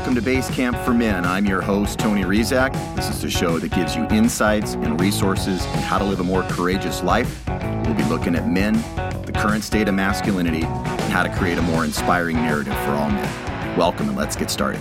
Welcome to Base Camp for Men. I'm your host, Tony Rizak. This is the show that gives you insights and resources on how to live a more courageous life. We'll be looking at men, the current state of masculinity, and how to create a more inspiring narrative for all men. Welcome, and let's get started.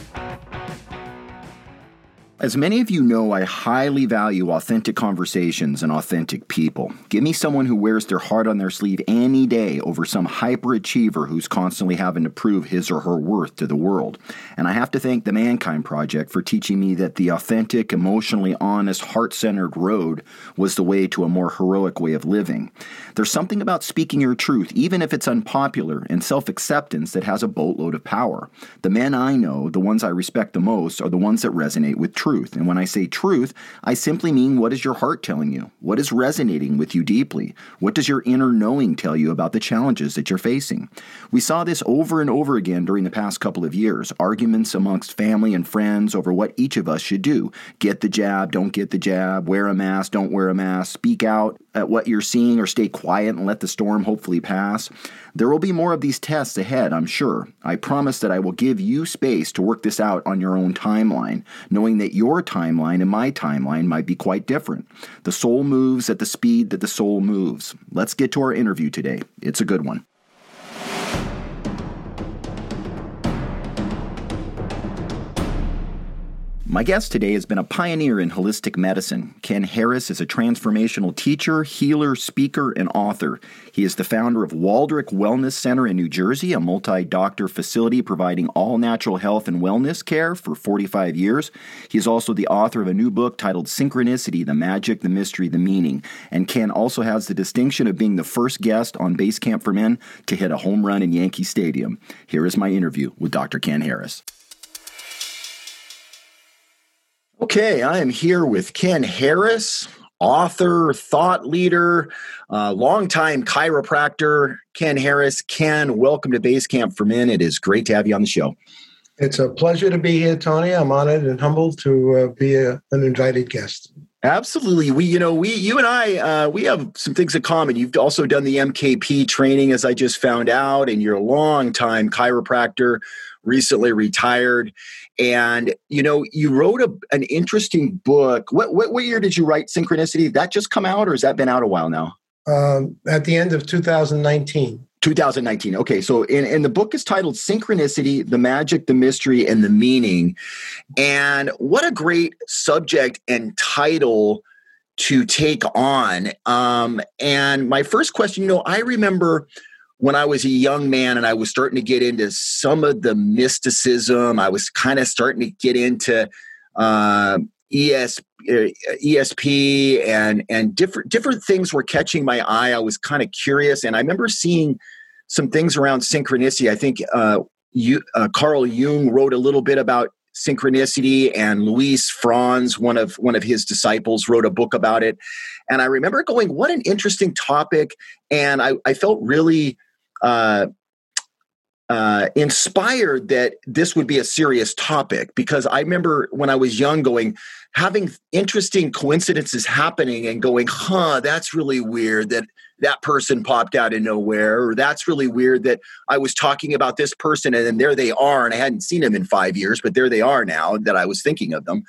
As many of you know, I highly value authentic conversations and authentic people. Give me someone who wears their heart on their sleeve any day over some hyperachiever who's constantly having to prove his or her worth to the world. And I have to thank the Mankind Project for teaching me that the authentic, emotionally honest, heart centered road was the way to a more heroic way of living. There's something about speaking your truth, even if it's unpopular, and self acceptance that has a boatload of power. The men I know, the ones I respect the most, are the ones that resonate with truth truth. And when I say truth, I simply mean what is your heart telling you? What is resonating with you deeply? What does your inner knowing tell you about the challenges that you're facing? We saw this over and over again during the past couple of years arguments amongst family and friends over what each of us should do get the jab, don't get the jab, wear a mask, don't wear a mask, speak out at what you're seeing or stay quiet and let the storm hopefully pass. There will be more of these tests ahead, I'm sure. I promise that I will give you space to work this out on your own timeline, knowing that your timeline and my timeline might be quite different. The soul moves at the speed that the soul moves. Let's get to our interview today. It's a good one. My guest today has been a pioneer in holistic medicine. Ken Harris is a transformational teacher, healer, speaker, and author. He is the founder of Waldrick Wellness Center in New Jersey, a multi doctor facility providing all natural health and wellness care for 45 years. He is also the author of a new book titled Synchronicity The Magic, the Mystery, the Meaning. And Ken also has the distinction of being the first guest on Base Camp for Men to hit a home run in Yankee Stadium. Here is my interview with Dr. Ken Harris. Okay, I am here with Ken Harris, author, thought leader, uh, longtime chiropractor. Ken Harris. Ken, welcome to Base Camp for Men. It is great to have you on the show. It's a pleasure to be here, Tony. I'm honored and humbled to uh, be a, an invited guest. Absolutely. We, you know, we, you and I, uh, we have some things in common. You've also done the MKP training, as I just found out, and you're a long time chiropractor, recently retired. And, you know, you wrote a, an interesting book. What, what, what year did you write Synchronicity? That just come out or has that been out a while now? Um, at the end of 2019. 2019. Okay, so in, in the book is titled Synchronicity, the Magic, the Mystery, and the Meaning. And what a great subject and title to take on. Um, and my first question, you know, I remember when I was a young man and I was starting to get into some of the mysticism, I was kind of starting to get into uh, ES, uh, ESP and and different different things were catching my eye. I was kind of curious, and I remember seeing some things around synchronicity. I think uh, you, uh, Carl Jung wrote a little bit about synchronicity, and Louise Franz, one of one of his disciples, wrote a book about it. And I remember going, "What an interesting topic!" And I, I felt really uh, uh, inspired that this would be a serious topic because I remember when I was young going, having interesting coincidences happening and going, huh, that's really weird that that person popped out of nowhere, or that's really weird that I was talking about this person and then there they are, and I hadn't seen them in five years, but there they are now that I was thinking of them.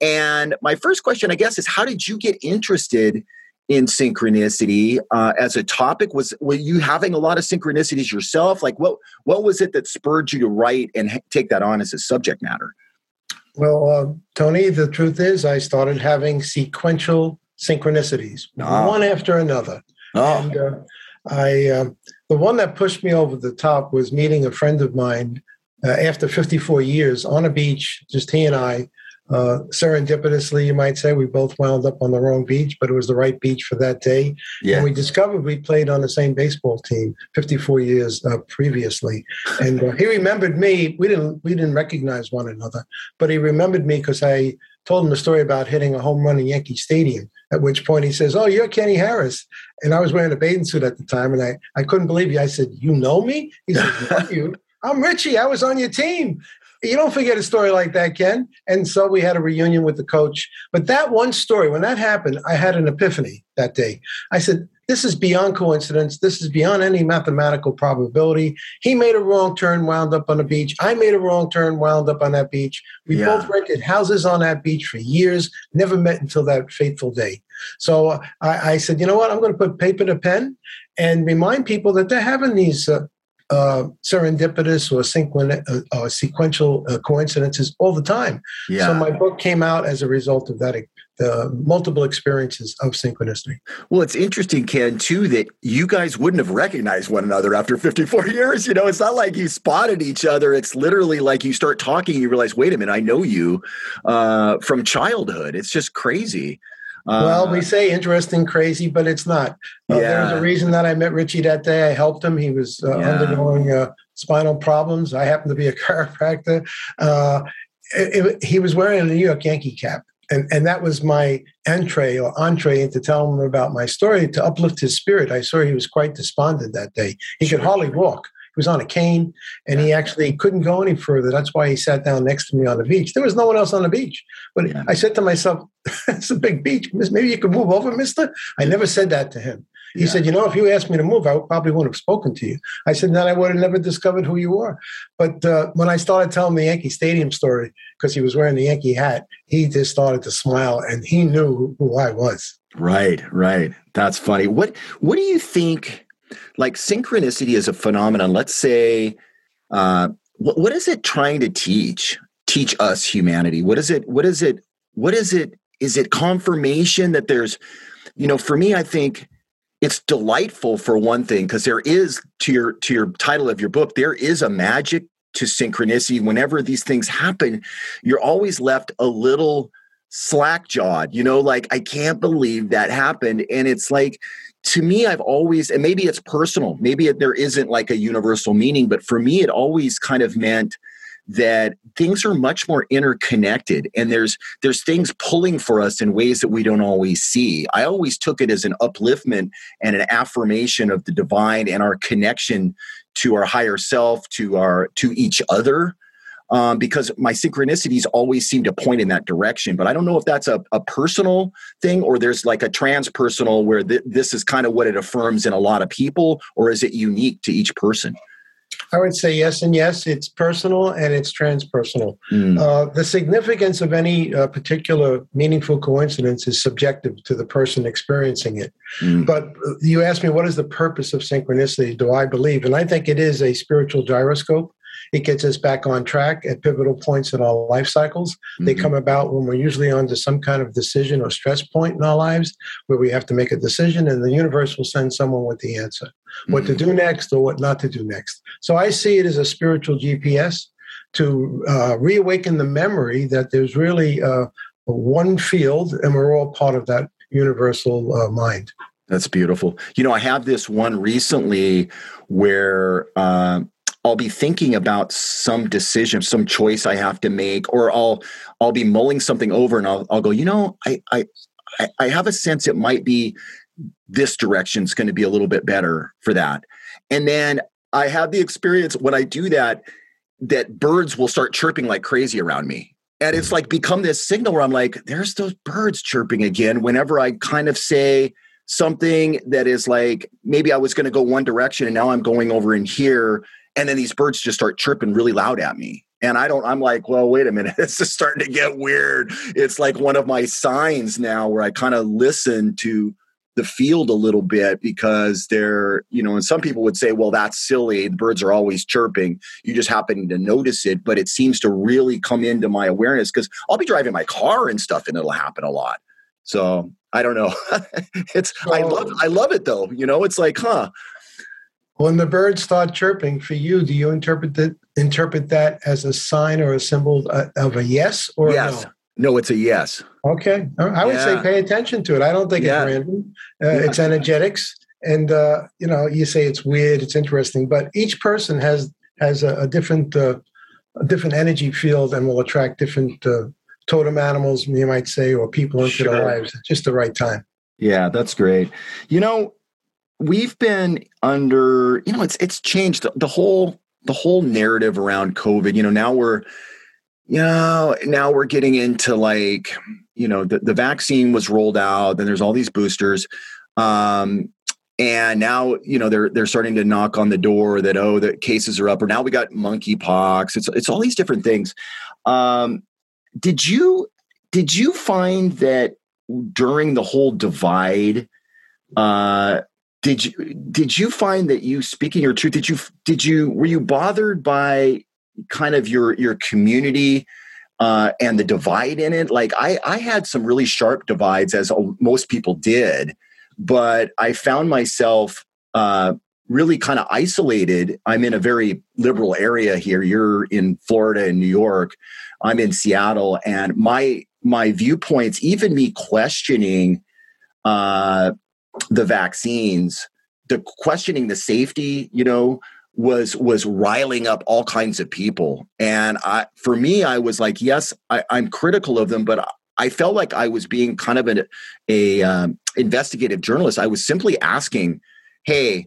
And my first question, I guess, is how did you get interested? In synchronicity uh, as a topic was were you having a lot of synchronicities yourself like what what was it that spurred you to write and take that on as a subject matter well uh, tony the truth is i started having sequential synchronicities oh. one after another oh. and uh, i uh, the one that pushed me over the top was meeting a friend of mine uh, after 54 years on a beach just he and i uh, serendipitously, you might say, we both wound up on the wrong beach, but it was the right beach for that day. Yeah. And we discovered we played on the same baseball team 54 years uh, previously. And uh, he remembered me. We didn't we didn't recognize one another, but he remembered me because I told him a story about hitting a home run in Yankee Stadium. At which point he says, "Oh, you're Kenny Harris," and I was wearing a bathing suit at the time, and I I couldn't believe you. I said, "You know me?" He said, "You." I'm Richie. I was on your team you don't forget a story like that, Ken. And so we had a reunion with the coach. But that one story, when that happened, I had an epiphany that day. I said, this is beyond coincidence. This is beyond any mathematical probability. He made a wrong turn, wound up on a beach. I made a wrong turn, wound up on that beach. We yeah. both rented houses on that beach for years, never met until that fateful day. So uh, I, I said, you know what? I'm going to put paper to pen and remind people that they're having these uh, uh, serendipitous or, sequen- uh, uh, sequential uh, coincidences all the time. Yeah. So my book came out as a result of that the multiple experiences of synchronicity. Well, it's interesting, Ken, too, that you guys wouldn't have recognized one another after 54 years. You know, it's not like you spotted each other. It's literally like you start talking, you realize, wait a minute, I know you uh, from childhood. It's just crazy. Uh, well, we say interesting, crazy, but it's not. Uh, yeah. There's a reason that I met Richie that day. I helped him. He was uh, yeah. undergoing uh, spinal problems. I happen to be a chiropractor. Uh, it, it, he was wearing a New York Yankee cap. And, and that was my entree or entree into telling him about my story to uplift his spirit. I saw he was quite despondent that day. He sure. could hardly walk was on a cane and he actually couldn't go any further. That's why he sat down next to me on the beach. There was no one else on the beach. But yeah. I said to myself, it's a big beach. Maybe you could move over, mister. I never said that to him. He yeah. said, You know, if you asked me to move, I probably wouldn't have spoken to you. I said, Then I would have never discovered who you were. But uh, when I started telling the Yankee Stadium story, because he was wearing the Yankee hat, he just started to smile and he knew who I was. Right, right. That's funny. What What do you think? Like synchronicity is a phenomenon. Let's say, uh, what, what is it trying to teach? Teach us humanity. What is it? What is it? What is it? Is it confirmation that there's, you know, for me, I think it's delightful for one thing because there is to your to your title of your book there is a magic to synchronicity whenever these things happen you're always left a little slack jawed you know like i can't believe that happened and it's like to me, I've always, and maybe it's personal, maybe there isn't like a universal meaning, but for me, it always kind of meant that things are much more interconnected and there's there's things pulling for us in ways that we don't always see. I always took it as an upliftment and an affirmation of the divine and our connection to our higher self to our to each other um, because my synchronicities always seem to point in that direction. But I don't know if that's a, a personal thing or there's like a transpersonal where th- this is kind of what it affirms in a lot of people, or is it unique to each person? I would say yes and yes. It's personal and it's transpersonal. Mm. Uh, the significance of any uh, particular meaningful coincidence is subjective to the person experiencing it. Mm. But uh, you asked me, what is the purpose of synchronicity? Do I believe? And I think it is a spiritual gyroscope. It gets us back on track at pivotal points in our life cycles. Mm-hmm. They come about when we're usually under some kind of decision or stress point in our lives where we have to make a decision, and the universe will send someone with the answer mm-hmm. what to mm-hmm. do next or what not to do next. So I see it as a spiritual GPS to uh, reawaken the memory that there's really uh, one field and we're all part of that universal uh, mind. That's beautiful. You know, I have this one recently where uh, I'll be thinking about some decision, some choice I have to make, or I'll I'll be mulling something over and I'll I'll go, you know, I I I have a sense it might be this direction is going to be a little bit better for that. And then I have the experience when I do that that birds will start chirping like crazy around me. And it's like become this signal where I'm like, there's those birds chirping again whenever I kind of say something that is like maybe I was going to go one direction and now I'm going over in here and then these birds just start chirping really loud at me. And i don't i'm like well wait a minute it's just starting to get weird. It's like one of my signs now where i kind of listen to the field a little bit because they're you know and some people would say well that's silly the birds are always chirping. You just happen to notice it but it seems to really come into my awareness because i'll be driving my car and stuff and it'll happen a lot. So i don't know. It's i love i love it though you know? It's like huh when the birds start chirping for you, do you interpret that interpret that as a sign or a symbol uh, of a yes or yes? No? no? it's a yes. Okay, I would yeah. say pay attention to it. I don't think yeah. it's random. Uh, yeah. It's energetics, and uh, you know, you say it's weird, it's interesting, but each person has has a, a different uh, a different energy field and will attract different uh, totem animals, you might say, or people into sure. their lives at just the right time. Yeah, that's great. You know, we've been under you know it's it's changed. The, the whole the whole narrative around covid you know now we're you know now we're getting into like you know the, the vaccine was rolled out then there's all these boosters um and now you know they're they're starting to knock on the door that oh the cases are up or now we got monkeypox. It's it's all these different things. Um, did you did you find that during the whole divide uh, did you did you find that you speaking your truth did you did you were you bothered by kind of your your community uh, and the divide in it like i i had some really sharp divides as most people did but I found myself uh, really kind of isolated. I'm in a very liberal area here. You're in Florida and New York. I'm in Seattle, and my my viewpoints, even me questioning uh, the vaccines, the questioning the safety, you know, was was riling up all kinds of people. And I, for me, I was like, yes, I, I'm critical of them, but I felt like I was being kind of an a um, investigative journalist. I was simply asking, "Hey,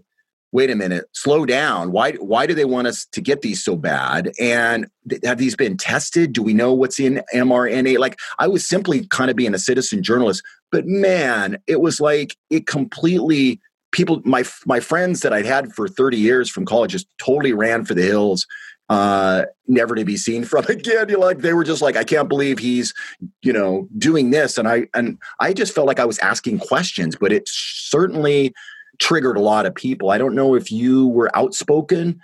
wait a minute, slow down. Why why do they want us to get these so bad? And have these been tested? Do we know what's in mRNA? Like I was simply kind of being a citizen journalist, but man, it was like it completely people my my friends that I'd had for 30 years from college just totally ran for the hills uh, never to be seen from again. You like they were just like, I can't believe he's, you know, doing this, and I and I just felt like I was asking questions, but it certainly triggered a lot of people. I don't know if you were outspoken,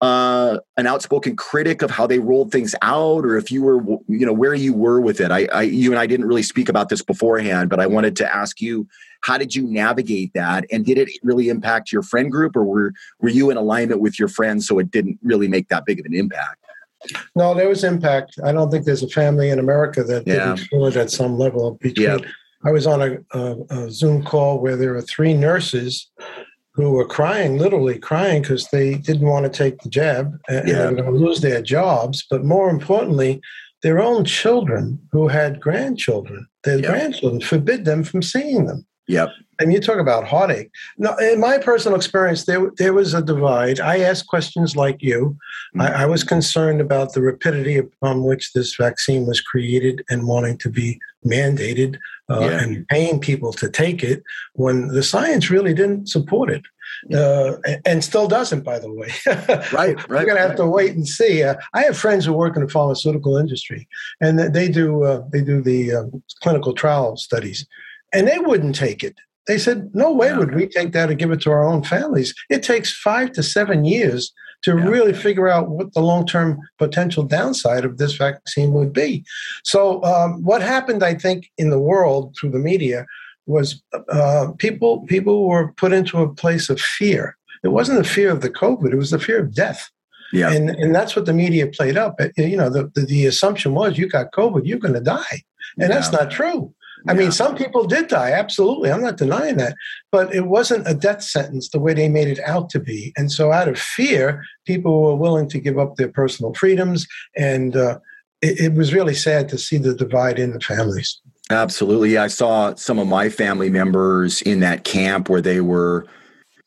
uh, an outspoken critic of how they rolled things out, or if you were, you know, where you were with it. I, I you and I didn't really speak about this beforehand, but I wanted to ask you how did you navigate that? And did it really impact your friend group or were, were you in alignment with your friends so it didn't really make that big of an impact? No, there was impact. I don't think there's a family in America that yeah. didn't feel it at some level. Between, yep. I was on a, a, a Zoom call where there were three nurses who were crying, literally crying, because they didn't want to take the jab and, yeah. they were going to lose their jobs. But more importantly, their own children who had grandchildren, their yep. grandchildren forbid them from seeing them. Yep. And you talk about heartache. Now, in my personal experience, there there was a divide. I asked questions like you. Mm-hmm. I, I, was concerned about the rapidity upon which this vaccine was created and wanting to be mandated uh, yeah. and paying people to take it when the science really didn't support it. Uh, and still doesn't, by the way. right, right. We're going to have to wait and see. Uh, I have friends who work in the pharmaceutical industry, and they do uh, they do the um, clinical trial studies and they wouldn't take it. They said, "No way yeah. would we take that and give it to our own families." It takes five to seven years to yeah. really figure out what the long-term potential downside of this vaccine would be. So, um, what happened, I think, in the world through the media was uh, people people were put into a place of fear. It wasn't the fear of the COVID; it was the fear of death. Yeah. And and that's what the media played up. You know, the, the, the assumption was you got COVID, you're going to die. And yeah. that's not true. I mean, some people did die, absolutely. I'm not denying that. But it wasn't a death sentence the way they made it out to be. And so, out of fear, people were willing to give up their personal freedoms. And uh, it, it was really sad to see the divide in the families. Absolutely. I saw some of my family members in that camp where they were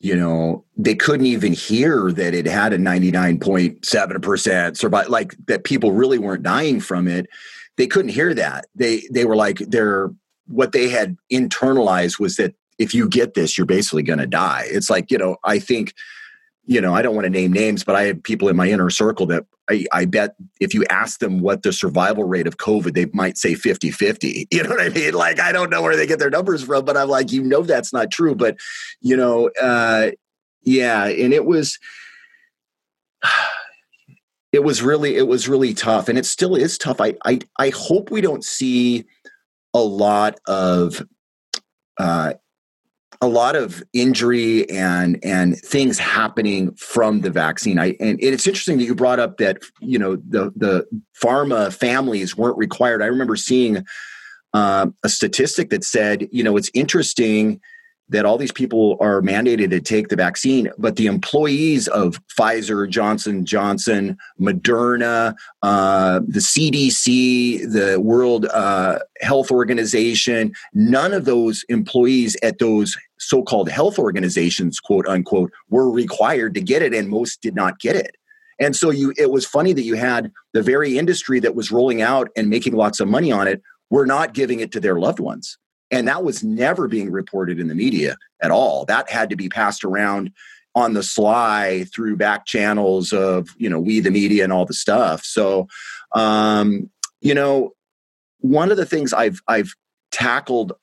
you know they couldn't even hear that it had a 99.7% survival like that people really weren't dying from it they couldn't hear that they they were like they're what they had internalized was that if you get this, you're basically going to die. It's like, you know, I think, you know, I don't want to name names, but I have people in my inner circle that I, I bet if you ask them what the survival rate of COVID, they might say 50 50. You know what I mean? Like, I don't know where they get their numbers from, but I'm like, you know, that's not true. But, you know, uh, yeah. And it was, it was really, it was really tough. And it still is tough. I, I, I hope we don't see, a lot of uh, a lot of injury and and things happening from the vaccine. I and it's interesting that you brought up that you know the the pharma families weren't required. I remember seeing uh, a statistic that said you know it's interesting that all these people are mandated to take the vaccine, but the employees of Pfizer, Johnson Johnson, Moderna, uh, the CDC, the World uh, Health Organization, none of those employees at those so-called health organizations, quote unquote, were required to get it, and most did not get it. And so you, it was funny that you had the very industry that was rolling out and making lots of money on it were not giving it to their loved ones and that was never being reported in the media at all. That had to be passed around on the sly through back channels of you know we the media and all the stuff. So um you know one of the things i've i've tackled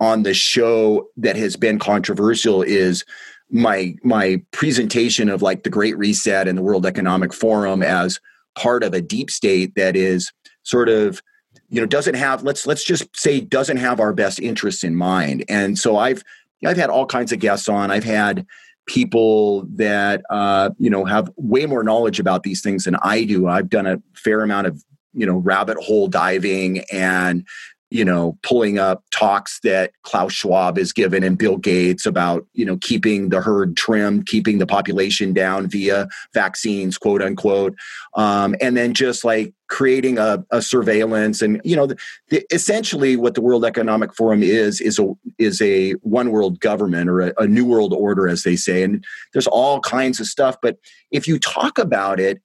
on the show that has been controversial is my my presentation of like the great reset and the world economic forum as part of a deep state that is sort of you know doesn't have let's let's just say doesn't have our best interests in mind. And so i've i've had all kinds of guests on. I've had people that uh, you know have way more knowledge about these things than i do. I've done a fair amount of you know rabbit hole diving and you know, pulling up talks that Klaus Schwab has given and Bill Gates about, you know, keeping the herd trimmed, keeping the population down via vaccines, quote unquote. Um, and then just like creating a, a surveillance and, you know, the, the, essentially what the World Economic Forum is, is a, is a one world government or a, a new world order, as they say. And there's all kinds of stuff. But if you talk about it,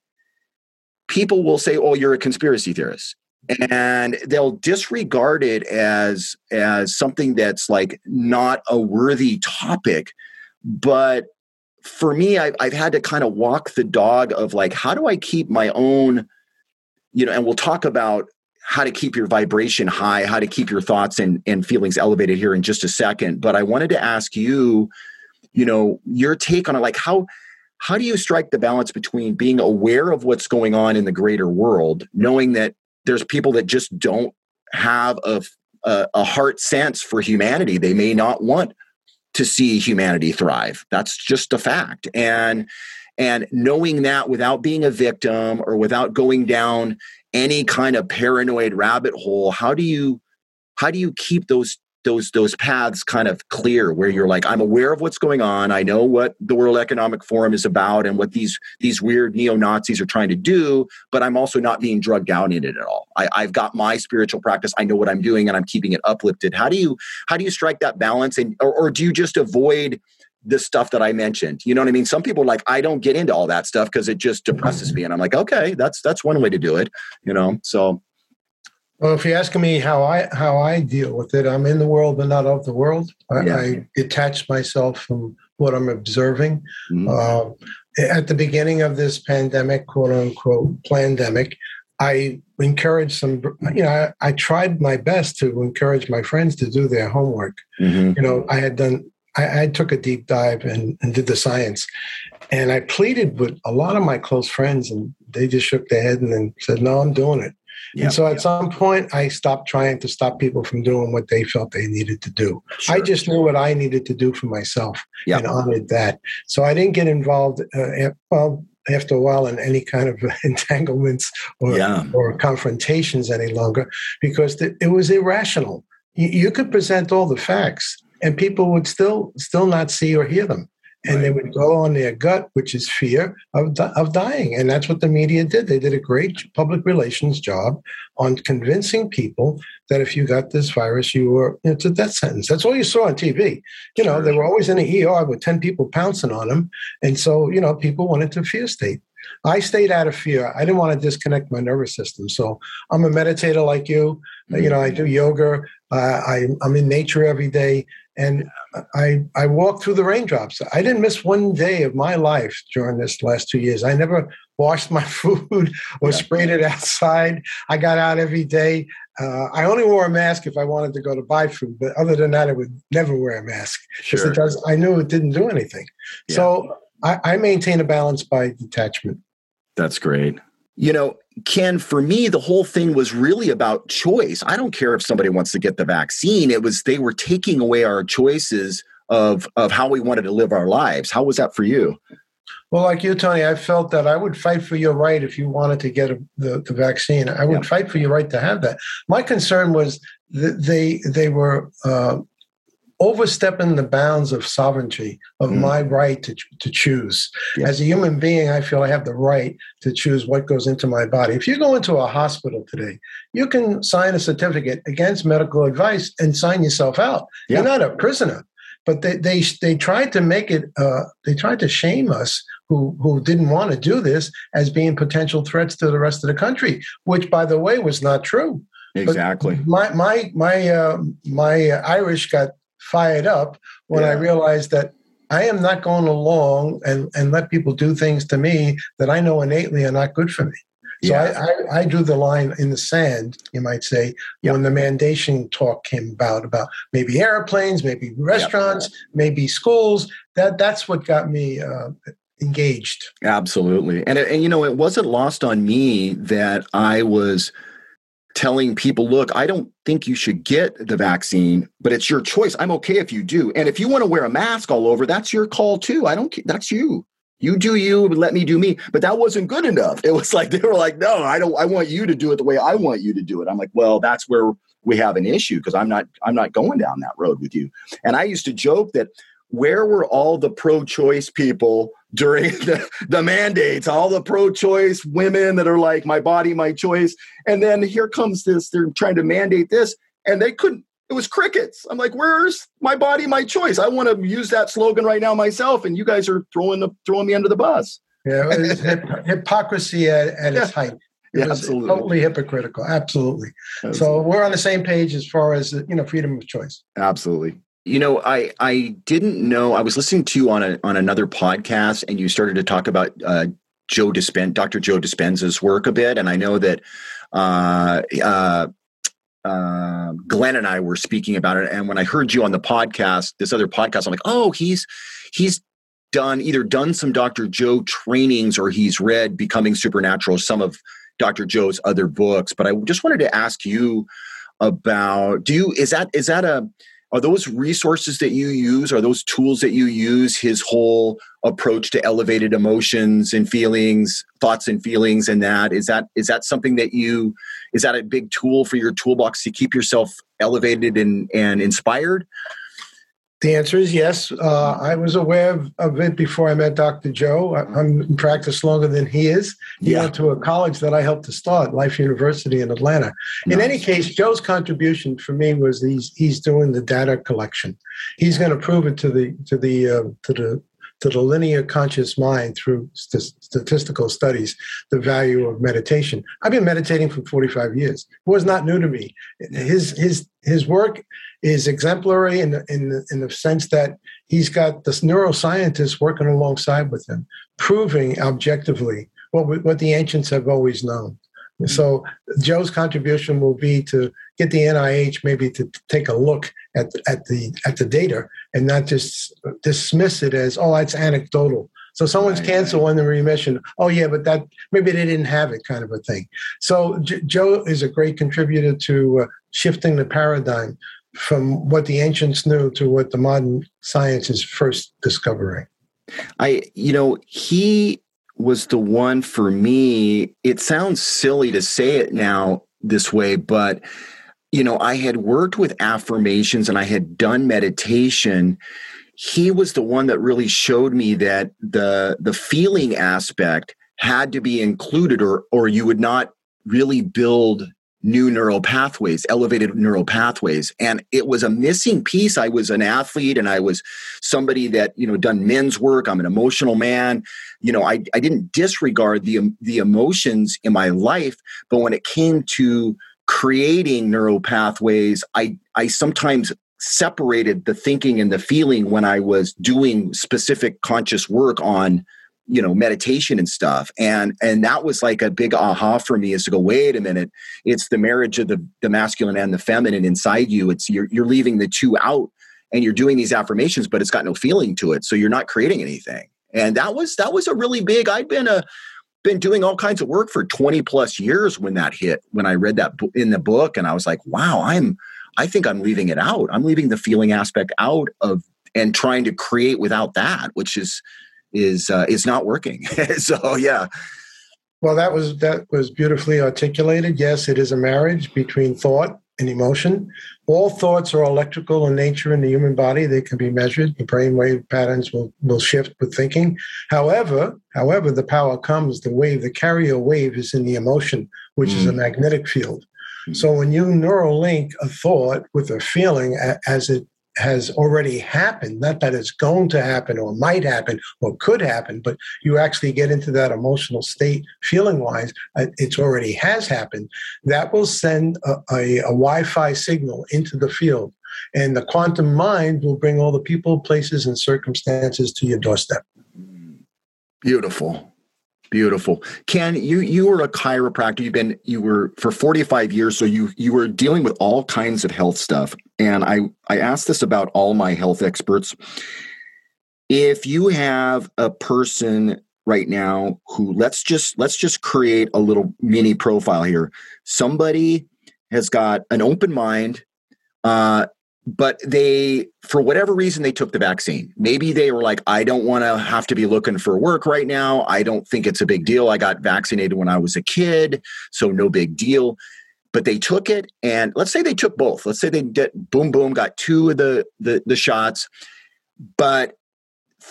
people will say, oh, you're a conspiracy theorist and they'll disregard it as as something that's like not a worthy topic. But for me I've, I've had to kind of walk the dog of like how do i keep my own you know and we'll talk about how to keep your vibration high how to keep your thoughts and, and feelings elevated here in just a second. But i wanted to ask you you know your take on it. Like how how do you strike the balance between being aware of what's going on in the greater world knowing that there's people that just don't have a, a, a heart sense for humanity. They may not want to see humanity thrive. That's just a fact. And and knowing that without being a victim or without going down any kind of paranoid rabbit hole, how do you how do you keep those those those paths kind of clear where you're like i'm aware of what's going on i know what the world economic forum is about and what these these weird neo-nazis are trying to do but i'm also not being drugged down in it at all I, i've got my spiritual practice i know what i'm doing and i'm keeping it uplifted how do you how do you strike that balance and or, or do you just avoid the stuff that I mentioned. You know what I mean? Some people like I don't get into all that stuff because it just depresses me, and I'm like, okay, that's that's one way to do it. You know, so well, if you're asking me how I how I deal with it, I'm in the world but not of the world. I, yeah. I detach myself from what I'm observing. Mm-hmm. Uh, at the beginning of this pandemic, quote unquote, pandemic, I encouraged some. You know, I, I, tried my best to encourage my friends to do their homework. Mm-hmm. You know, I had done. I, I took a deep dive and, and did the science, and I pleaded with a lot of my close friends, and they just shook their head and then said, "No, I'm doing it." And so at some point, I stopped trying to stop people from doing what they felt they needed to do. Sure. I just knew what I needed to do for myself and honored that. So I didn't get involved. Uh, well, after a while in any kind of entanglements or, yeah. or confrontations any longer because it was irrational. You, you could present all the facts and people would still still not see or hear them and right. they would go on their gut, which is fear of, of dying. And that's what the media did. They did a great public relations job on convincing people that if you got this virus, you were, it's a death sentence. That's all you saw on TV. You know, they were always in the ER with 10 people pouncing on them. And so, you know, people went into fear state. I stayed out of fear. I didn't want to disconnect my nervous system. So I'm a meditator like you. You know, I do yoga. Uh, I, I'm in nature every day and I I walked through the raindrops. I didn't miss one day of my life during this last two years. I never washed my food or yeah. sprayed it outside. I got out every day. Uh, I only wore a mask if I wanted to go to buy food, but other than that, I would never wear a mask because sure. does. I knew it didn't do anything. Yeah. So I, I maintain a balance by detachment. That's great. You know, Ken, for me, the whole thing was really about choice. I don't care if somebody wants to get the vaccine. It was they were taking away our choices of of how we wanted to live our lives. How was that for you? Well, like you, Tony, I felt that I would fight for your right if you wanted to get a, the, the vaccine. I would yeah. fight for your right to have that. My concern was that they they were uh, overstepping the bounds of sovereignty of mm. my right to, to choose. As a human being, I feel I have the right to choose what goes into my body. If you go into a hospital today, you can sign a certificate against medical advice and sign yourself out. Yeah. You're not a prisoner. But they, they, they tried to make it, uh, they tried to shame us who, who didn't want to do this as being potential threats to the rest of the country, which, by the way, was not true. Exactly. But my my my uh, my Irish got fired up when yeah. I realized that I am not going along and, and let people do things to me that I know innately are not good for me. So yeah. I, I, I, drew the line in the sand, you might say, yep. when the mandation talk came about, about maybe airplanes, maybe restaurants, yep. maybe schools. That that's what got me uh, engaged. Absolutely, and and you know it wasn't lost on me that I was telling people, look, I don't think you should get the vaccine, but it's your choice. I'm okay if you do. And if you want to wear a mask all over, that's your call too. I don't that's you. You do you, let me do me. But that wasn't good enough. It was like they were like, no, I don't I want you to do it the way I want you to do it. I'm like, well, that's where we have an issue because I'm not I'm not going down that road with you. And I used to joke that where were all the pro-choice people during the, the mandates? All the pro-choice women that are like my body my choice. And then here comes this they're trying to mandate this and they couldn't it was crickets. I'm like where's my body my choice? I want to use that slogan right now myself and you guys are throwing the throwing me under the bus. Yeah hip- hypocrisy at, at yeah. its height. It yeah, was absolutely. totally hypocritical absolutely. absolutely. so we're on the same page as far as you know freedom of choice. Absolutely you know, I I didn't know. I was listening to you on a on another podcast, and you started to talk about uh, Joe Dispenza, Dr. Joe Dispenza's work a bit, and I know that uh, uh, uh, Glenn and I were speaking about it. And when I heard you on the podcast, this other podcast, I'm like, oh, he's he's done either done some Dr. Joe trainings or he's read Becoming Supernatural, some of Dr. Joe's other books. But I just wanted to ask you about do you is that is that a are those resources that you use are those tools that you use his whole approach to elevated emotions and feelings thoughts and feelings and that? Is that is that something that you is that a big tool for your toolbox to keep yourself elevated and and inspired the answer is yes. Uh, I was aware of, of, it before I met Dr. Joe. I, am in practice longer than he is. He yeah. went to a college that I helped to start, Life University in Atlanta. Nice. In any case, Joe's contribution for me was he's he's doing the data collection. He's going to prove it to the to the uh, to the to the linear conscious mind through st- statistical studies the value of meditation. I've been meditating for 45 years. It was not new to me. His his his work is exemplary in the, in the, in the sense that he's got this neuroscientist working alongside with him, proving objectively what what the ancients have always known. Mm-hmm. So Joe's contribution will be to get the NIH maybe to take a look at at the at the data and not just dismiss it as oh it's anecdotal. So someone's right, canceled right. in the remission. Oh yeah, but that maybe they didn't have it, kind of a thing. So J- Joe is a great contributor to uh, shifting the paradigm from what the ancients knew to what the modern science is first discovering. I, you know, he was the one for me. It sounds silly to say it now this way, but you know, I had worked with affirmations and I had done meditation. He was the one that really showed me that the the feeling aspect had to be included or or you would not really build new neural pathways, elevated neural pathways. And it was a missing piece. I was an athlete and I was somebody that, you know, done men's work. I'm an emotional man. You know, I, I didn't disregard the, the emotions in my life, but when it came to creating neural pathways, I, I sometimes separated the thinking and the feeling when I was doing specific conscious work on you know meditation and stuff. And and that was like a big aha for me is to go wait a minute. It's the marriage of the the masculine and the feminine inside you. It's you're you're leaving the two out and you're doing these affirmations but it's got no feeling to it. So you're not creating anything. And that was that was a really big i'd been a been doing all kinds of work for 20 plus years when that hit when i read that in the book. And i was like wow i'm i think i'm leaving it out. I'm leaving the feeling aspect out of and trying to create without that which is is uh, is not working. so yeah. Well, that was that was beautifully articulated. Yes, it is a marriage between thought and emotion. All thoughts are electrical in nature in the human body. They can be measured. The brainwave patterns will, will shift with thinking. However, however, the power comes, the wave, the carrier wave is in the emotion, which mm. is a mm. magnetic field. Mm. So when you neural link a thought with a feeling as it has already happened, not that it's going to happen or might happen or could happen, but you actually get into that emotional state feeling wise, uh, it's already has happened, that will send a, a, a Wi Fi signal into the field. And the quantum mind will bring all the people, places, and circumstances to your doorstep. Beautiful. Beautiful. Ken, you you were a chiropractor. You've been you were for 45 years, so you you were dealing with all kinds of health stuff. And I I asked this about all my health experts. If you have a person right now who let's just let's just create a little mini profile here. Somebody has got an open mind, uh, but they for whatever reason they took the vaccine. Maybe they were like i don't want to have to be looking for work right now. I don't think it's a big deal. I got vaccinated when i was a kid so no big deal. But they took it and let's say they took both. Let's say they did boom boom got two of the the, the shots. But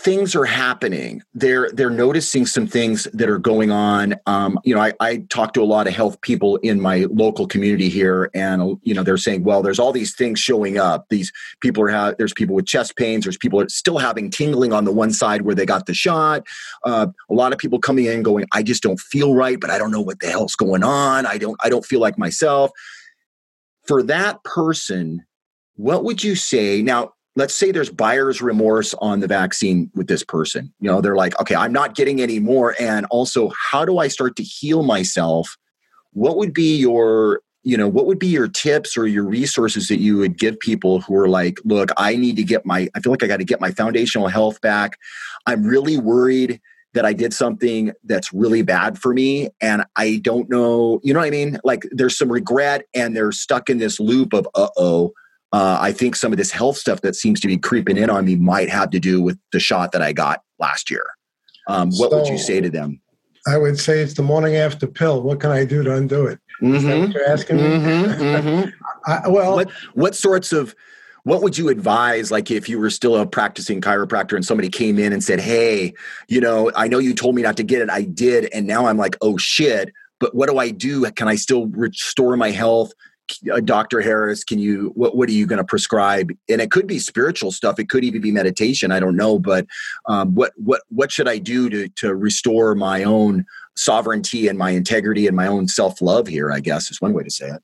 things are happening. They're they're noticing some things that are going on. Um, you know I, I talk to a lot of health people in my local community here and you know they're saying well there's all these things showing up. These people are ha- there's people with chest pains. There's people are still having tingling on the one side where they got the shot. Uh, a lot of people coming in going i just don't feel right but i don't know what the hell's going on. I don't i don't feel like myself. For that person what would you say? Now let's say there's buyer's remorse on the vaccine with this person. You know, they're like, okay, I'm not getting any more. And also, how do I start to heal myself? What would be your you know what would be your tips or your resources that you would give people who are like look i need to get my i feel like i got to get my foundational health back i'm really worried that i did something that's really bad for me and i don't know you know what i mean like there's some regret and they're stuck in this loop of uh-oh uh, I think some of this health stuff that seems to be creeping in on me might have to do with the shot that I got last year. Um, what so, would you say to them? I would say it's the morning after pill. What can I do to undo it? Mm-hmm. what you're asking me? Mm-hmm, mm-hmm. I, well, what, what sorts of what would you advise like if you were still a practicing chiropractor and somebody came in and said hey you know i know you told me not to get it i did and now i'm like oh shit but what do i do can i still restore my health uh, Dr. Harris, can you, what, what are you going to prescribe? And it could be spiritual stuff. It could even be meditation. I don't know, but um, what, what, what should I do to, to restore my own sovereignty and my integrity and my own self love here, I guess is one way to say it.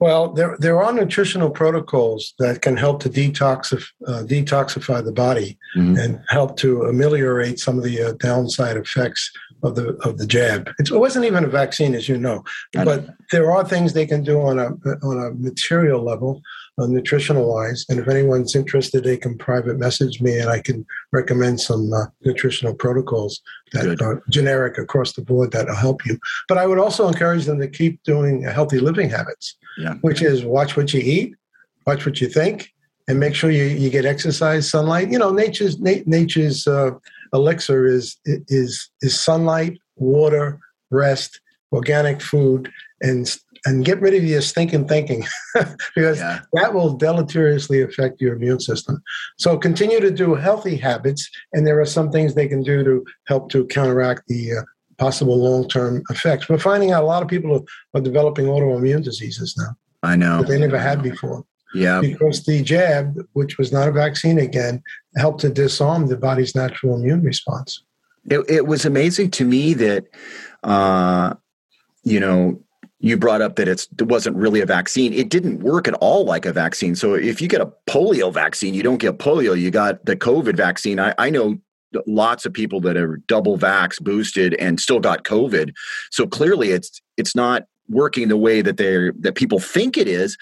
Well, there, there are nutritional protocols that can help to detoxify, uh, detoxify the body mm-hmm. and help to ameliorate some of the uh, downside effects of the of the jab. It wasn't even a vaccine, as you know, but there are things they can do on a on a material level, uh, nutritional wise. And if anyone's interested, they can private message me, and I can recommend some uh, nutritional protocols that Good. are generic across the board that'll help you. But I would also encourage them to keep doing healthy living habits, yeah. which is watch what you eat, watch what you think, and make sure you, you get exercise, sunlight. You know, nature's na- nature's uh, elixir is is is sunlight, water, rest, organic food, and and get rid of your stinking thinking because yeah. that will deleteriously affect your immune system. So continue to do healthy habits, and there are some things they can do to help to counteract the uh, possible long-term effects. We're finding out a lot of people are, are developing autoimmune diseases now. I know that they never had before. Yeah. Because the jab, which was not a vaccine again, helped to disarm the body's natural immune response. It, it was amazing to me that, uh, you know, you brought up that it wasn't really a vaccine. It didn't work at all like a vaccine. So if you get a polio vaccine, you don't get polio. You got the COVID vaccine. I, I know lots of people that are double vax boosted and still got COVID. So clearly, it's it's not working the way that they that people think it is.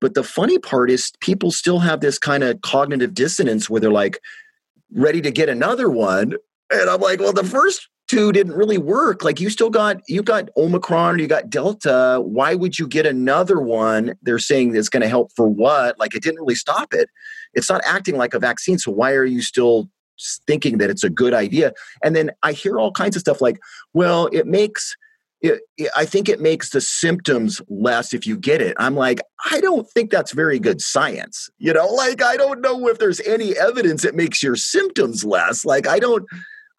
But the funny part is people still have this kind of cognitive dissonance where they're like ready to get another one. And I'm like, well, the first two didn't really work. Like you still got you got Omicron or you got Delta. Why would you get another one? They're saying it's going to help for what? Like it didn't really stop it. It's not acting like a vaccine. So why are you still thinking that it's a good idea? And then I hear all kinds of stuff like, well, it makes it, it, I think it makes the symptoms less if you get it. I'm like, I don't think that's very good science. You know, like I don't know if there's any evidence it makes your symptoms less. Like I don't.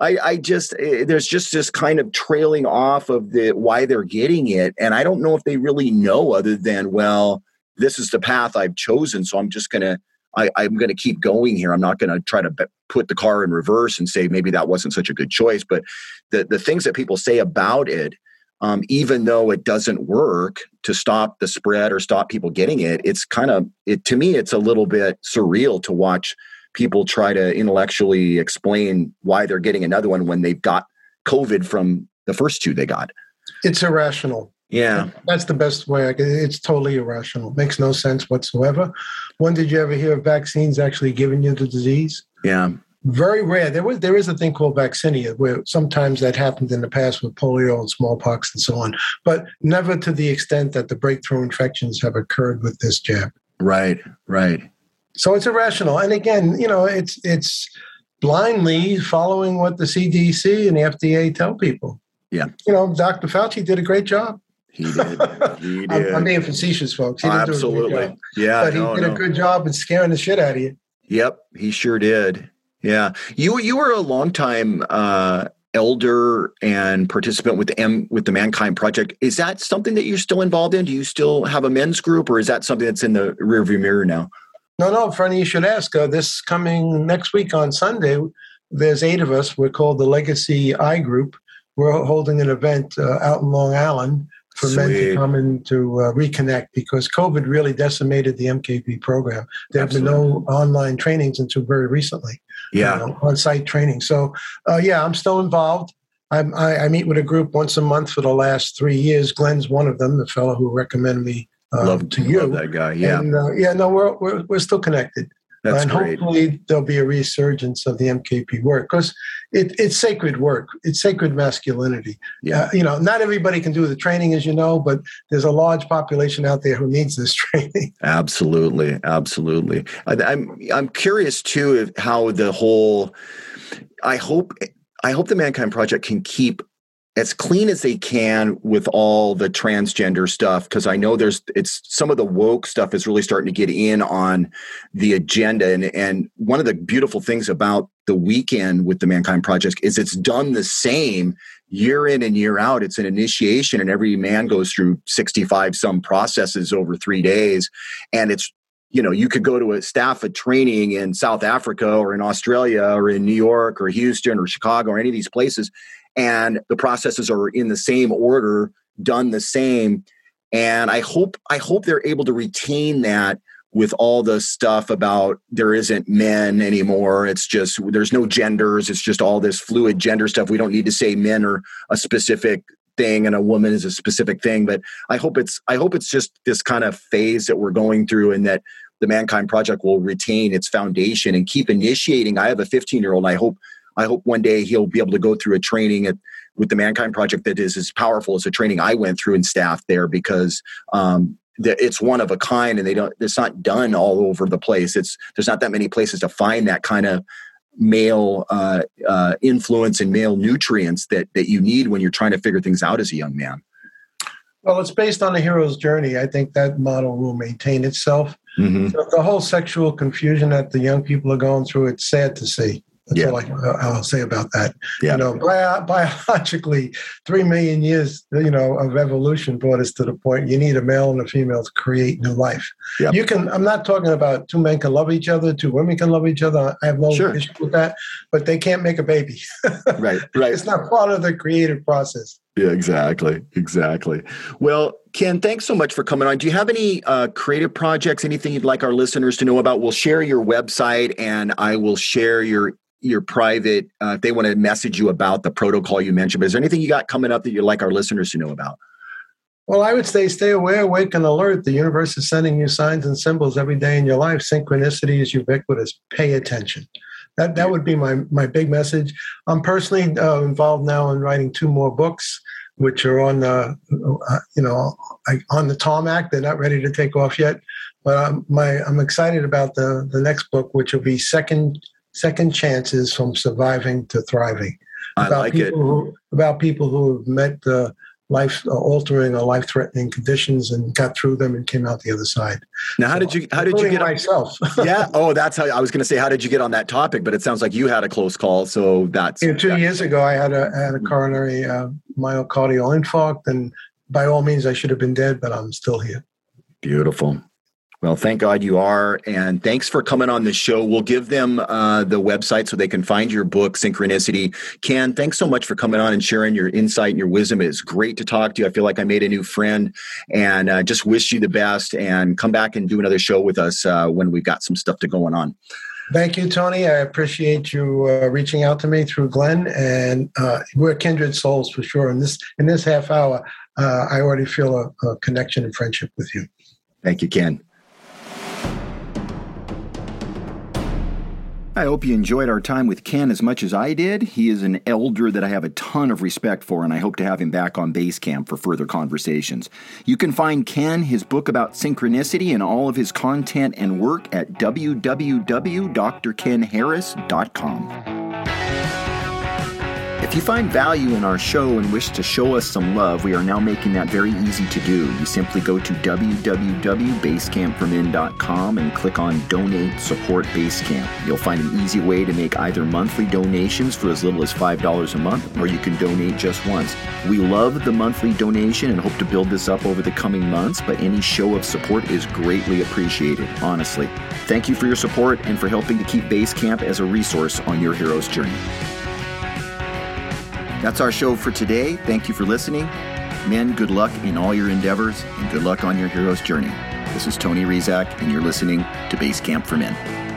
I, I just eh, there's just this kind of trailing off of the why they're getting it, and I don't know if they really know other than well, this is the path I've chosen, so I'm just gonna I, I'm going to keep going here. I'm not going to try to put the car in reverse and say maybe that wasn't such a good choice. But the the things that people say about it, um, even though it doesn't work to stop the spread or stop people getting it, it's kind of it to me. It's a little bit surreal to watch people try to intellectually explain why they're getting another one when they've got COVID from the first two they got. It's irrational. Yeah. That's the best way I can. It's totally irrational. Makes no sense whatsoever. When did you ever hear of vaccines actually giving you the disease? Yeah. Very rare. There was there is a thing called vaccinia where sometimes that happened in the past with polio and smallpox and so on, but never to the extent that the breakthrough infections have occurred with this jab. Right, right. So it's irrational. And again, you know, it's it's blindly following what the CDC and the FDA tell people. Yeah. You know, Dr. Fauci did a great job. He did. He did. I'm, I'm, being facetious, folks. Oh, absolutely. Yeah. But he did no. a good job in scaring the shit out of you. Yep, he sure did. Yeah. You you were a long time uh, elder and participant with the M with the Mankind Project. Is that something that you're still involved in? Do you still have a men's group, or is that something that's in the rearview mirror now? No, no, funny you should ask. Uh, this coming next week on Sunday, there's eight of us. We're called the Legacy I Group. We're holding an event uh, out in Long Island for Sweet. men to come in to uh, reconnect because COVID really decimated the MKP program. There have been no online trainings until very recently. Yeah, you know, on-site training. So, uh, yeah, I'm still involved. I, I meet with a group once a month for the last three years. Glenn's one of them, the fellow who recommended me uh, love to you. Love that guy. Yeah. And, uh, yeah. No, we're, we're we're still connected. That's and great. hopefully there'll be a resurgence of the MKP work because it, it's sacred work. It's sacred masculinity. Yeah. Uh, you know, not everybody can do the training, as you know, but there's a large population out there who needs this training. Absolutely, absolutely. I, I'm I'm curious too if how the whole. I hope I hope the Mankind Project can keep as clean as they can with all the transgender stuff because i know there's it's some of the woke stuff is really starting to get in on the agenda. And and one of the beautiful things about the weekend with the mankind project is it's done the same year in and year out. It's an initiation and every man goes through 65 some processes over three days. And it's you know you could go to a staff of training in south africa or in australia or in new york or houston or chicago or any of these places and the processes are in the same order, done the same. And I hope I hope they're able to retain that with all the stuff about there isn't men anymore. It's just there's no genders. It's just all this fluid gender stuff. We don't need to say men are a specific thing and a woman is a specific thing. But I hope it's I hope it's just this kind of phase that we're going through and that the Mankind Project will retain its foundation and keep initiating. I have a 15 year old. I hope I hope one day he'll be able to go through a training at with the Mankind Project that is as powerful as the training I went through in staff there because um, it's one of a kind and they don't it's not done all over the place. It's there's not that many places to find that kind of male uh, uh, influence and male nutrients that that you need when you're trying to figure things out as a young man. Well it's based on the hero's journey. I think that model will maintain itself. Mm-hmm. so the whole sexual confusion that the young people are going through it's sad to see that's yeah. all I, will say about that. Yeah. You know, bio, biologically, three million years, you know, of evolution brought us to the point you need a male and a female to create new life. Yep. You can. I'm not talking about two men can love each other, two women can love each other. I have no sure. issue with that, but they can't make a baby. right. Right. It's not part of the creative process. Yeah, exactly. Exactly. Well, Ken, thanks so much for coming on. Do you have any uh, creative projects, anything you'd like our listeners to know about? We'll share your website and I will share your your private uh, if they want to message you about the protocol you mentioned but is there anything you got coming up that you'd like our listeners to know about well i would say stay aware awake and alert the universe is sending you signs and symbols every day in your life synchronicity is ubiquitous pay attention that that would be my my big message i'm personally uh, involved now in writing two more books which are on uh, uh, you know on the tarmac they're not ready to take off yet but I'm, my, I'm excited about the, the next book, which will be second second chances from surviving to thriving. I about like people it. Who, about people who have met uh, life altering or life threatening conditions and got through them and came out the other side. Now, how so, did you how did you get myself? yeah. Oh, that's how I was going to say. How did you get on that topic? But it sounds like you had a close call. So that's yeah, two years ago. I had a had a coronary uh, myocardial infarct, and by all means, I should have been dead, but I'm still here. Beautiful. Well, thank God you are. And thanks for coming on the show. We'll give them uh, the website so they can find your book, Synchronicity. Ken, thanks so much for coming on and sharing your insight and your wisdom. It's great to talk to you. I feel like I made a new friend and uh, just wish you the best and come back and do another show with us uh, when we've got some stuff to going on. Thank you, Tony. I appreciate you uh, reaching out to me through Glenn, and uh, we're kindred souls for sure. In this in this half hour, uh, I already feel a, a connection and friendship with you. Thank you, Ken. I hope you enjoyed our time with Ken as much as I did. He is an elder that I have a ton of respect for, and I hope to have him back on Basecamp for further conversations. You can find Ken, his book about synchronicity, and all of his content and work at www.drkenharris.com. If you find value in our show and wish to show us some love, we are now making that very easy to do. You simply go to www.basecampformen.com and click on Donate Support Basecamp. You'll find an easy way to make either monthly donations for as little as $5 a month, or you can donate just once. We love the monthly donation and hope to build this up over the coming months, but any show of support is greatly appreciated, honestly. Thank you for your support and for helping to keep Basecamp as a resource on your hero's journey. That's our show for today. Thank you for listening. Men, good luck in all your endeavors and good luck on your hero's journey. This is Tony Rizak, and you're listening to Basecamp for Men.